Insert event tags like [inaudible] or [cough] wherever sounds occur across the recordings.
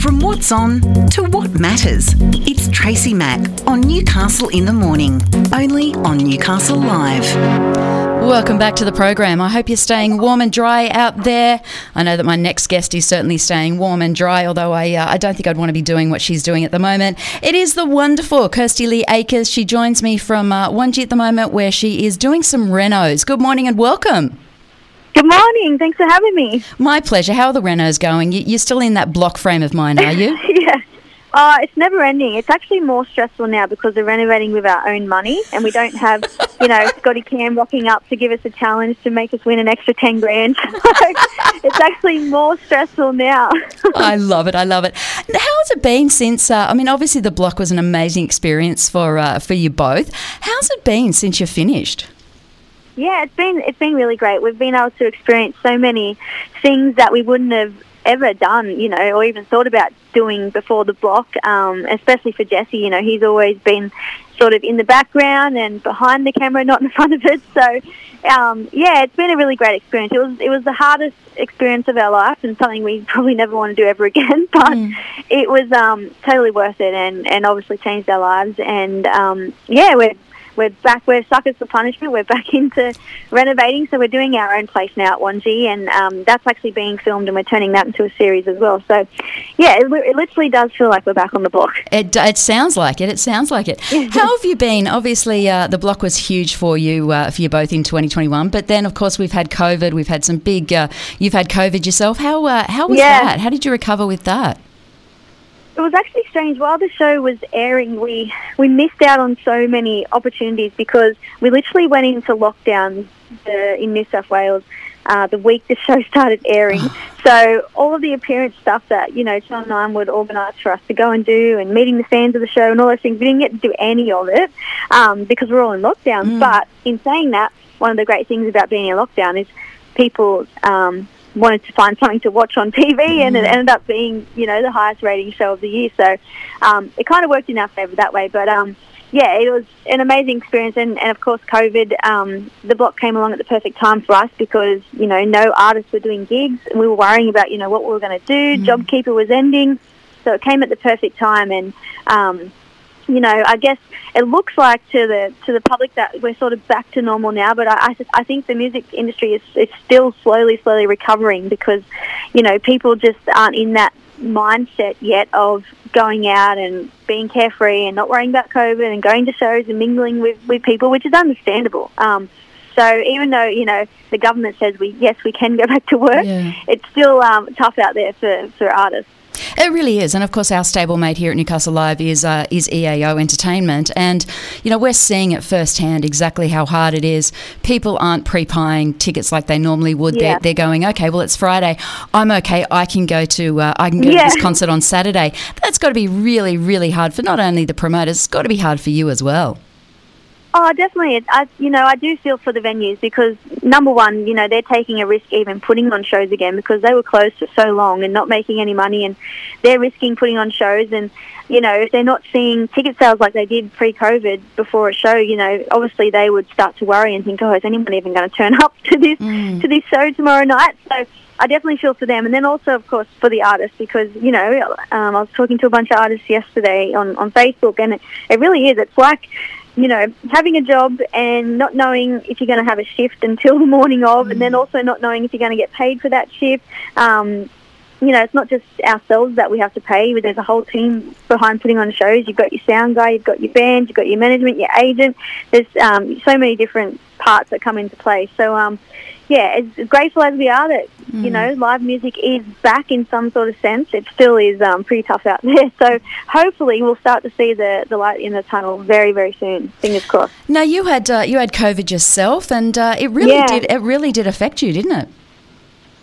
From what's on to what matters, it's Tracy Mack on Newcastle in the Morning, only on Newcastle Live. Welcome back to the program. I hope you're staying warm and dry out there. I know that my next guest is certainly staying warm and dry, although I, uh, I don't think I'd want to be doing what she's doing at the moment. It is the wonderful Kirsty Lee Akers. She joins me from uh, 1G at the moment, where she is doing some renos. Good morning and welcome. Good morning. Thanks for having me. My pleasure. How are the renos going? You- You're still in that block frame of mind, are you? [laughs] yeah. Uh, it's never ending. It's actually more stressful now because we're renovating with our own money and we don't have, you know, [laughs] Scotty Cam rocking up to give us a challenge to make us win an extra 10 grand. [laughs] It's actually more stressful now. I love it. I love it. How has it been since? Uh, I mean, obviously the block was an amazing experience for uh, for you both. How's it been since you're finished? Yeah, it's been it's been really great. We've been able to experience so many things that we wouldn't have ever done, you know, or even thought about doing before the block. Um, especially for Jesse, you know, he's always been sort of in the background and behind the camera, not in [laughs] front of it. So, um, yeah, it's been a really great experience. It was it was the hardest experience of our life and something we [laughs] probably never want to do ever again. [laughs] But it was um, totally worth it and, and obviously changed our lives. And um, yeah, we're we're back. We're suckers for punishment. We're back [laughs] into renovating, so we're doing our own place now at 1G, and um, that's actually being filmed, and we're turning that into a series as well. So, yeah, it, it literally does feel like we're back on the block. It, it sounds like it. It sounds like it. How have you been? Obviously, uh, the block was huge for you uh, for you both in 2021, but then of course we've had COVID. We've had some big. Uh, you've had COVID yourself. How uh, how was Yeah. that? How did you recover with that? It was actually strange. While the show was airing, we we missed out on so many opportunities because we literally went into lockdown uh, in New South Wales uh, the week the [laughs] show started airing. [sighs] so all of the appearance stuff that you know Channel Nine would organise for us to go and do, and meeting the fans of the show and all those things, we didn't get to do any of it um, because we're all in lockdown. But in saying that, one of the great things about being in lockdown is people. Um, wanted to find something to watch on TV and it ended up being, you know, the highest rating show of the year. So um, it kind of worked in our favour that way. But um, yeah, it was an amazing experience. And, and of course, COVID, um, the block came along at the perfect time for us because, you know, no artists were doing gigs. And we were worrying about, you know, what we were going to do. JobKeeper was ending. So it came at the perfect time. And, um, you know, I guess it looks like to the to the public that we're sort of back to normal now, but I, I, I think the music industry is, is still slowly, slowly recovering because, you know, people just aren't in that mindset yet of going out and being carefree and not worrying about COVID and going to shows and mingling with, with people, which is understandable. Um, so even though, you know, the government says we, yes, we can go back to work, Yeah. it's still um, tough out there for, for artists. It really is, and of course, our stablemate here at Newcastle Live is uh, is EAO Entertainment, and you know we're seeing it firsthand exactly how hard it is. People aren't pre-buying tickets like they normally would. Yeah. They're, they're going, okay, well it's Friday, I'm okay. I can go to uh, I can go Yeah. to this concert on Saturday. That's got to be really, really hard for not only the promoters, it's got to be hard for you as well. Oh, definitely. I, you know, I do feel for the venues because number one, you know, they're taking a risk even putting on shows again because they were closed for so long and not making any money, and they're risking putting on shows. And you know, if they're not seeing ticket sales like they did pre-COVID before a show, you know, obviously they would start to worry and think, oh, is anyone even going to turn [laughs] up to this to this show tomorrow night? So. I definitely feel for them, and then also, of course, for the artists because you know um, I was talking to a bunch of artists yesterday on on Facebook, and it, it really is. It's like you know, having a job and not knowing if you're going to have a shift until the morning of, and then also not knowing if you're going to get paid for that shift. Um, you know, it's not just ourselves that we have to pay. There's a whole team behind putting on shows. You've got your sound guy, you've got your band, you've got your management, your agent. There's um, so many different parts that come into play. So, um, yeah, as grateful as we are that you know live music is back in some sort of sense, it still is um, pretty tough out [laughs] there. So, hopefully, we'll start to see the, the light in the tunnel very, very soon. Fingers crossed. Now you had uh, you had COVID yourself, and uh, it really Yeah. did it really did affect you, didn't it?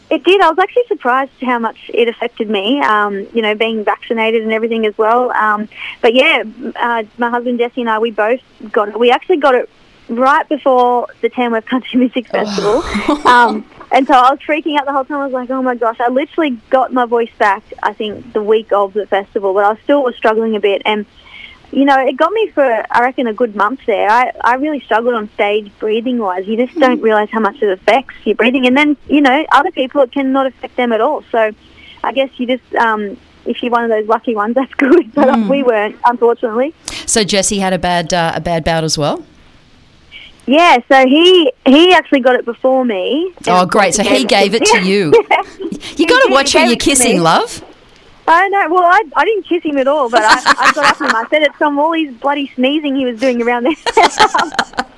It did. I was actually surprised how much it affected me. Um, you know, being vaccinated and everything as well. Um, but yeah, uh, my husband Jesse and I, we both got it. We actually got it right before the Tamworth Country [laughs] Music Festival. um, and so I was freaking out the whole time. I was like, oh my gosh, I literally got my voice back, I think, the week of the festival, but I still was struggling a bit. And you know, it got me for, I reckon, a good month there. I, I really struggled on stage breathing wise. You just don't realise how much it affects your breathing. And then, you know, other people, it cannot affect them at all. So I guess you just, um, if you're one of those lucky ones, that's [laughs] good. But Mm. we weren't, unfortunately. So Jesse had a bad uh, a bad bout as well. Yeah, so he he actually got it before me. Oh, great! So he gave it to you. [laughs] You got to watch he who you're kissing, love. I know. Well, I, I didn't kiss him at all, but I, I got up to him. I said it from all his bloody sneezing he was doing around there. [laughs]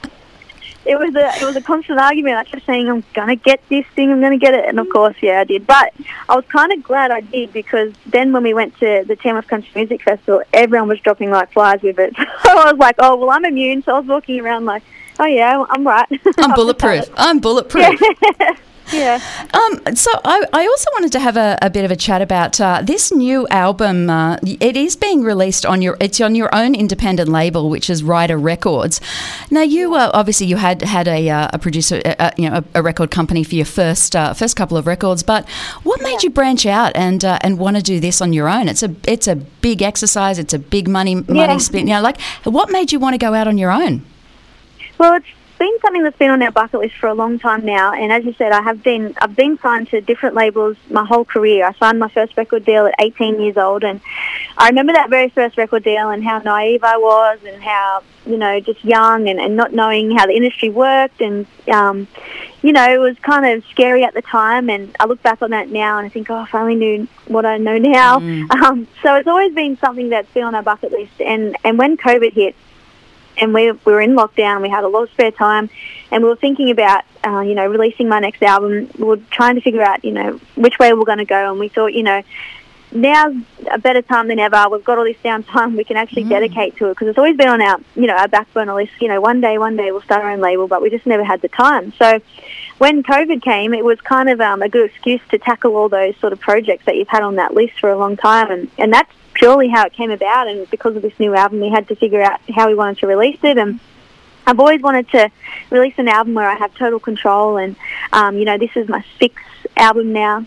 it was a it was a constant argument. I kept saying, "I'm gonna get this thing. I'm gonna get it," and of course, yeah, I did. But I was kind of glad I did because then when we went to the Tamworth Country Music Festival, everyone was dropping like flies with it. [laughs] So I was like, "Oh well, I'm immune." So I was walking around like, "Oh yeah, I'm right. [laughs] I'm bulletproof. I'm bulletproof. yeah. [laughs] Um, so I, I also wanted to have a, a bit of a chat about uh, this new album. Uh, it is being released on your it's on your own independent label, which is Rider Records. Now you uh, obviously you had had a, uh, a producer, uh, you know, a, a record company for your first uh, first couple of records. But what made you branch out and uh, and want to do this on your own? It's a it's a big exercise. It's a big money money Yeah. spin. You know, like what made you want to go out on your own? Well, it's been something that's been on our bucket list for a long time now, and as you said, I have been I've been signed to different labels my whole career. I signed my first record deal at 18 years old, and I remember that very first record deal and how naive I was, and how you know just young and, and not knowing how the industry worked, and um, you know it was kind of scary at the time. And I look back on that now and I think, oh, if I only knew what I know now. [laughs] Um, so it's always been something that's been on our bucket list, and and when COVID hit and we, we were in lockdown. We had a lot of spare time, and we were thinking about, uh, you know, releasing my next album. We were trying to figure out, you know, which way we're going to go, and we thought, you know, now's a better time than ever. We've got all this downtime we can actually dedicate to it because it's always been on our, you know, our back burner list. You know, one day, one day we'll start our own label, but we just never had the time. So when COVID came, it was kind of um, a good excuse to tackle all those sort of projects that you've had on that list for a long time, and and that's purely how it came about. And because of this new album, we had to figure out how we wanted to release it and. I've always wanted to release an album where I have total control, and um, you know, this is my sixth album now.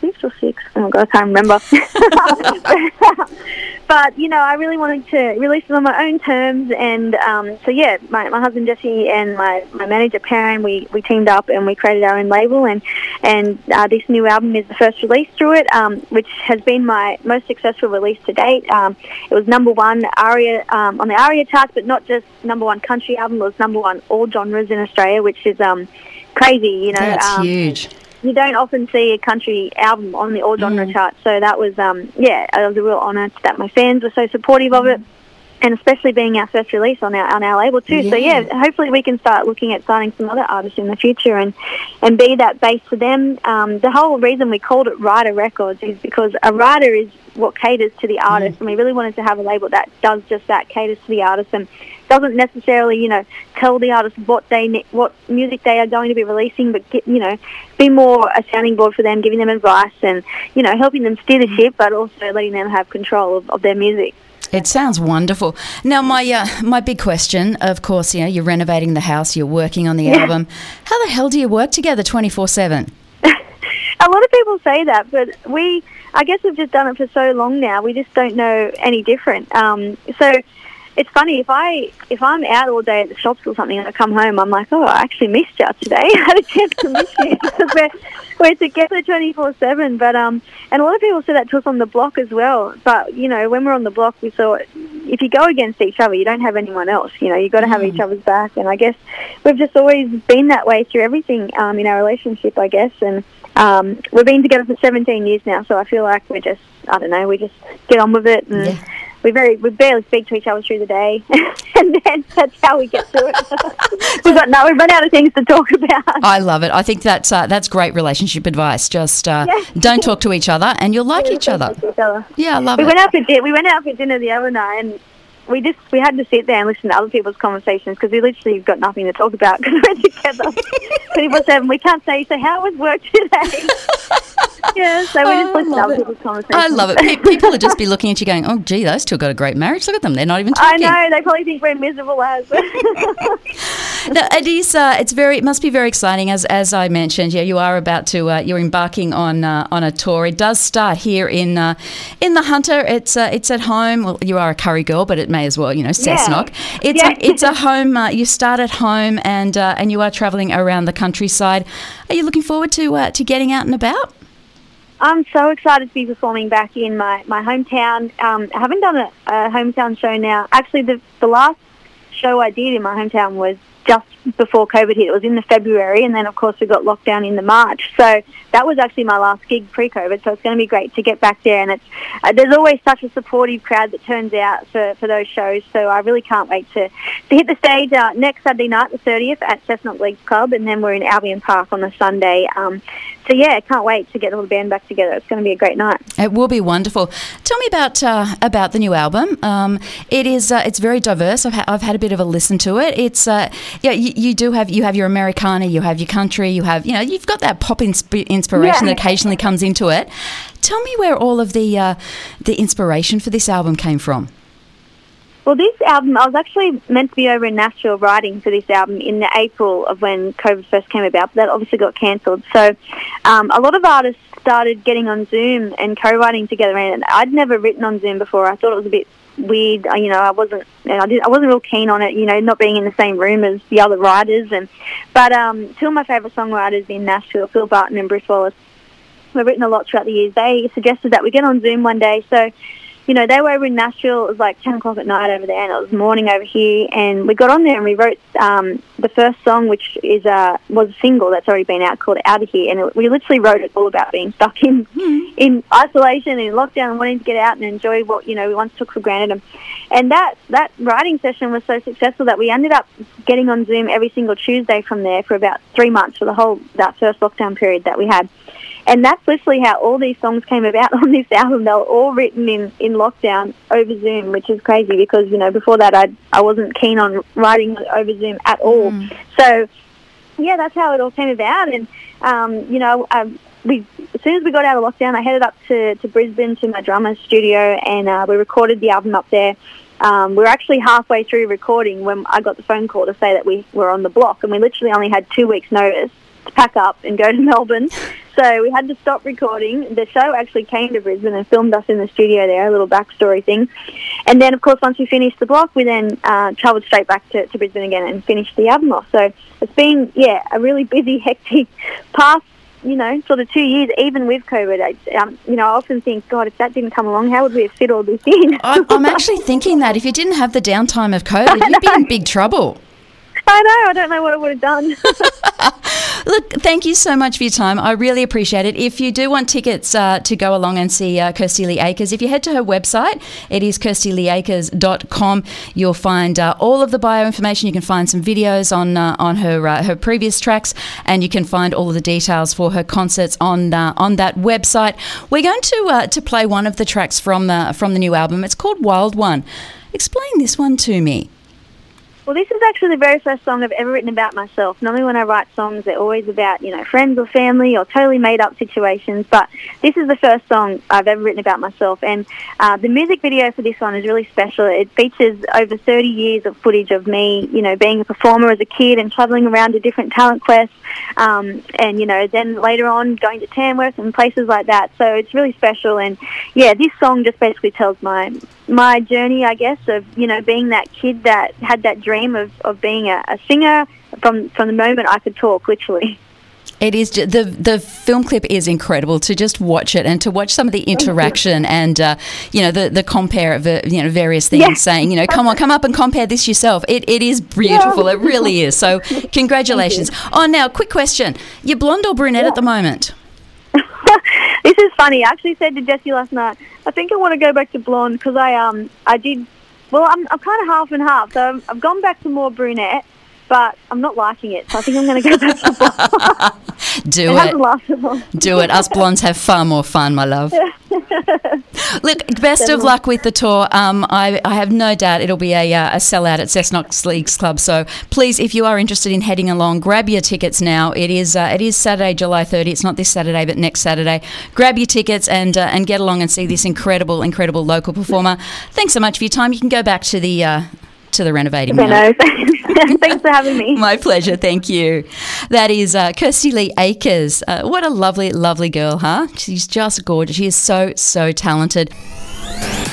Six or six? Oh god, I can't remember. [laughs] but you know, I really wanted to release it on my own terms, and um, so yeah, my, my husband Jesse and my, my manager Perrin, we, we teamed up and we created our own label, and and uh, this new album is the first release through it, um, which has been my most successful release to date. Um, it was number one ARIA um, on the ARIA charts, but not just number one country album. It was number one all genres in Australia, which is um, crazy. You know, That's um, huge. You don't often see a country album on the all genre Mm. chart. So that was, um, yeah, it was a real honour that my fans were so supportive of it. And especially being our first release on our on our label too. So Yeah. yeah, hopefully we can start looking at signing some other artists in the future and and be that base for them. Um, the whole reason we called it Rider Records is because a rider is what caters to the artist, and we really wanted to have a label that does just that, caters to the artist, and doesn't necessarily, you know, tell the artist what they ne- what music they are going to be releasing, but get, you know, be more a sounding board for them, giving them advice, and you know, helping them steer the ship, but also letting them have control of, of their music. It sounds wonderful. Now, my uh, my big question, of course, you know, you're renovating the house, you're working on the Yeah. album. How the hell do you work together twenty four seven? [laughs] A lot of people say that, but we, I guess we've just done it for so long now, we just don't know any different. Um, so it's funny if I if I'm out all day at the shops or something and I come home, I'm like, oh, I actually missed you today. [laughs] I had a chance to miss you [laughs] we're we're together twenty four seven. But um, and a lot of people say that to us on the block as well. But you know, when we're on the block, we thought if you go against each other, you don't have anyone else. You know, you got to have each other's back. And I guess we've just always been that way through everything um, in our relationship. I guess and. Um, we've been together for 17 years now, so I feel like we're just, I don't know, we just get on with it, and Yeah. We very, we barely speak to each other through the day, [laughs] and then that's how we get through it. [laughs] we've got no, we've run out of things to talk about. I love it. I think that's uh, that's great relationship advice. Just uh, Yeah. don't talk to each other, and you'll like [laughs] each other. Each other. Yeah, I love We it. went out for di- we went out for dinner the other night, and we just we had to sit there and listen to other people's conversations because we literally got nothing to talk about [laughs] because we're together [laughs] four seven. We can't say so. How was work today? [laughs] yeah, so we Oh, just listen to other it. people's conversations. I love it. Pe- People would just be looking at you, going, "Oh, gee, those two got a great marriage. Look at them; they're not even talking." I know they probably think we're miserable as. No, it is. Uh, it's very. It must be very exciting. As as I mentioned, yeah, you are about to. Uh, you're embarking on uh, on a tour. It does start here in uh, in the Hunter. It's uh, it's at home. Well, you are a Kurri girl, but it may as well. You know, Cessnock. It's Yeah. a, it's a home. Uh, you start at home, and uh, and you are travelling around the countryside. Are you looking forward to uh, to getting out and about? I'm so excited to be performing back in my, my hometown. Um, I haven't done a, a hometown show now. Actually, the, the last show I did in my hometown was just before COVID hit. It was in the February, and then of course we got locked down in the March. So that was actually my last gig pre-COVID. So it's going to be great to get back there, and it's uh, there's always such a supportive crowd that turns out for, for those shows. So I really can't wait to, to hit the stage uh, next Saturday night, the 30th, at Cessnock Leagues Club, and then we're in Albion Park on the Sunday. Um, so yeah, I can't wait to get the whole band back together. It's going to be a great night. It will be wonderful. Tell me about uh, about the new album. Um, it is uh, it's very diverse. I've, ha- I've had a bit of a listen to it. It's uh, yeah, you, you, do have you have your Americana, you have your country, you have you know you've got that pop insp- inspiration yeah. that occasionally comes into it. Tell me where all of the uh, the inspiration for this album came from. Well, this album, I was actually meant to be over in Nashville writing for this album in the April of when COVID first came about, but that obviously got cancelled. So um, a lot of artists started getting on Zoom and co-writing together, and I'd never written on Zoom before. I thought it was a bit weird. You know, I wasn't, I, did, I wasn't real keen on it. You know, not being in the same room as the other writers, and but um, two of my favourite songwriters in Nashville, Phil Barton and Bruce Wallace, have written a lot throughout the years. They suggested that we get on Zoom one day, so you know, they were over in Nashville. It was like 10 o'clock at night over there, and it was morning over here. And we got on there and we wrote um, the first song, which is uh, was a single that's already been out called Out of Here. And it, we literally wrote it all about being stuck in mm. in isolation and in lockdown and wanting to get out and enjoy what, you know, we once took for granted. And, and that, that writing session was so successful that we ended up getting on Zoom every single Tuesday from there for about three months for the whole, that first lockdown period that we had. And that's literally how all these songs came about [laughs] on this album. They were all written in, in lockdown over Zoom, which is crazy because, you know, before that I I wasn't keen on writing over Zoom at all. Mm. So, yeah, that's how it all came about. And, um, you know, um, we as soon as we got out of lockdown, I headed up to, to Brisbane to my drummer's studio and uh, we recorded the album up there. Um, we were actually halfway through recording when I got the phone call to say that we were on the block, and we literally only had two weeks' notice to pack up and go to [laughs] Melbourne. So we had to stop recording. The show actually came to Brisbane and filmed us in the studio there, a little backstory thing. And then, of course, once we finished the block, we then uh, travelled straight back to, to Brisbane again and finished the album off. So it's been, yeah, a really busy, [laughs] hectic past you know, sort of two years, even with COVID, I, um, you know, I often think, God, if that didn't come along, how would we have fit all this [laughs] in? I'm actually thinking that if you didn't have the downtime of COVID, [laughs] you'd be in big trouble. I know. I don't know what I would have done. Look, thank you so much for your time. I really appreciate it. If you do want tickets uh, to go along and see uh, Kirsty Lee Akers, if you head to her website, it is kirstyleeakers.com. You'll find uh, all of the bio information. You can find some videos on uh, on her uh, her previous tracks, and you can find all of the details for her concerts on uh, on that website. We're going to to play one of the tracks from the from the new album. It's called Wild One. Explain this one to me. Well, this is actually the very first song I've ever written about myself. Normally when I write songs, they're always about, you know, friends or family or totally made up situations. But this is the first song I've ever written about myself. And uh, the music video for this one is really special. It features over 30 years of footage of me, you know, being a performer as a kid and traveling around to different talent quests. Um, and, you know, then later on going to Tamworth and places like that. So it's really special. And yeah, this song just basically tells my my journey, I guess, of you know being that kid that had that dream of, of being a, a singer from from the moment I could talk, literally. It is the the film clip is incredible to just watch it and to watch some of the interaction and uh, you know the the compare of uh, you know various things yeah. saying you know come on come up and compare this yourself. It it is beautiful. Yeah. It really is. So [laughs] congratulations. Oh, now quick question: You're blonde or brunette yeah. at the moment? [laughs] this is funny. I actually said to Jesse last night, I think I want to go back to blonde because I um I did. Well, I'm I'm kind of half and half. So I've, I've gone back to more brunette, but I'm not liking it. So I think I'm going to go back to [laughs] blonde. Do it. it. Do it. Us blondes have far more fun, my love. [laughs] Look, best of luck with the tour. Um, I, I have no doubt it'll be a, uh, a sellout at Cessnock Leagues Club. So please, if you are interested in heading along, grab your tickets now. It is uh, it is Saturday, July 30. It's not this Saturday, but next Saturday. Grab your tickets and uh, and get along and see this incredible, incredible local performer. Thanks so much for your time. You can go back to the uh, to the renovating. No, [laughs] Thanks for having me. [laughs] My pleasure. Thank you. That is uh, Kirsty Lee Akers. Uh, what a lovely, lovely girl, huh? She's just gorgeous. She is so, so talented.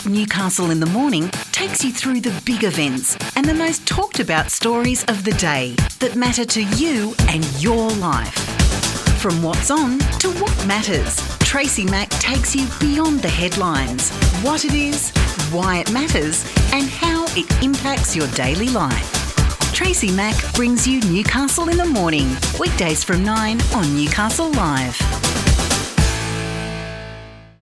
Newcastle in the Morning takes you through the big events and the most talked about stories of the day that matter to you and your life. From what's on to what matters. Tracy Mack takes you beyond the headlines, what it is, why it matters, and how it impacts your daily life. Tracy Mack brings you Newcastle in the morning, weekdays from 9 on Newcastle Live.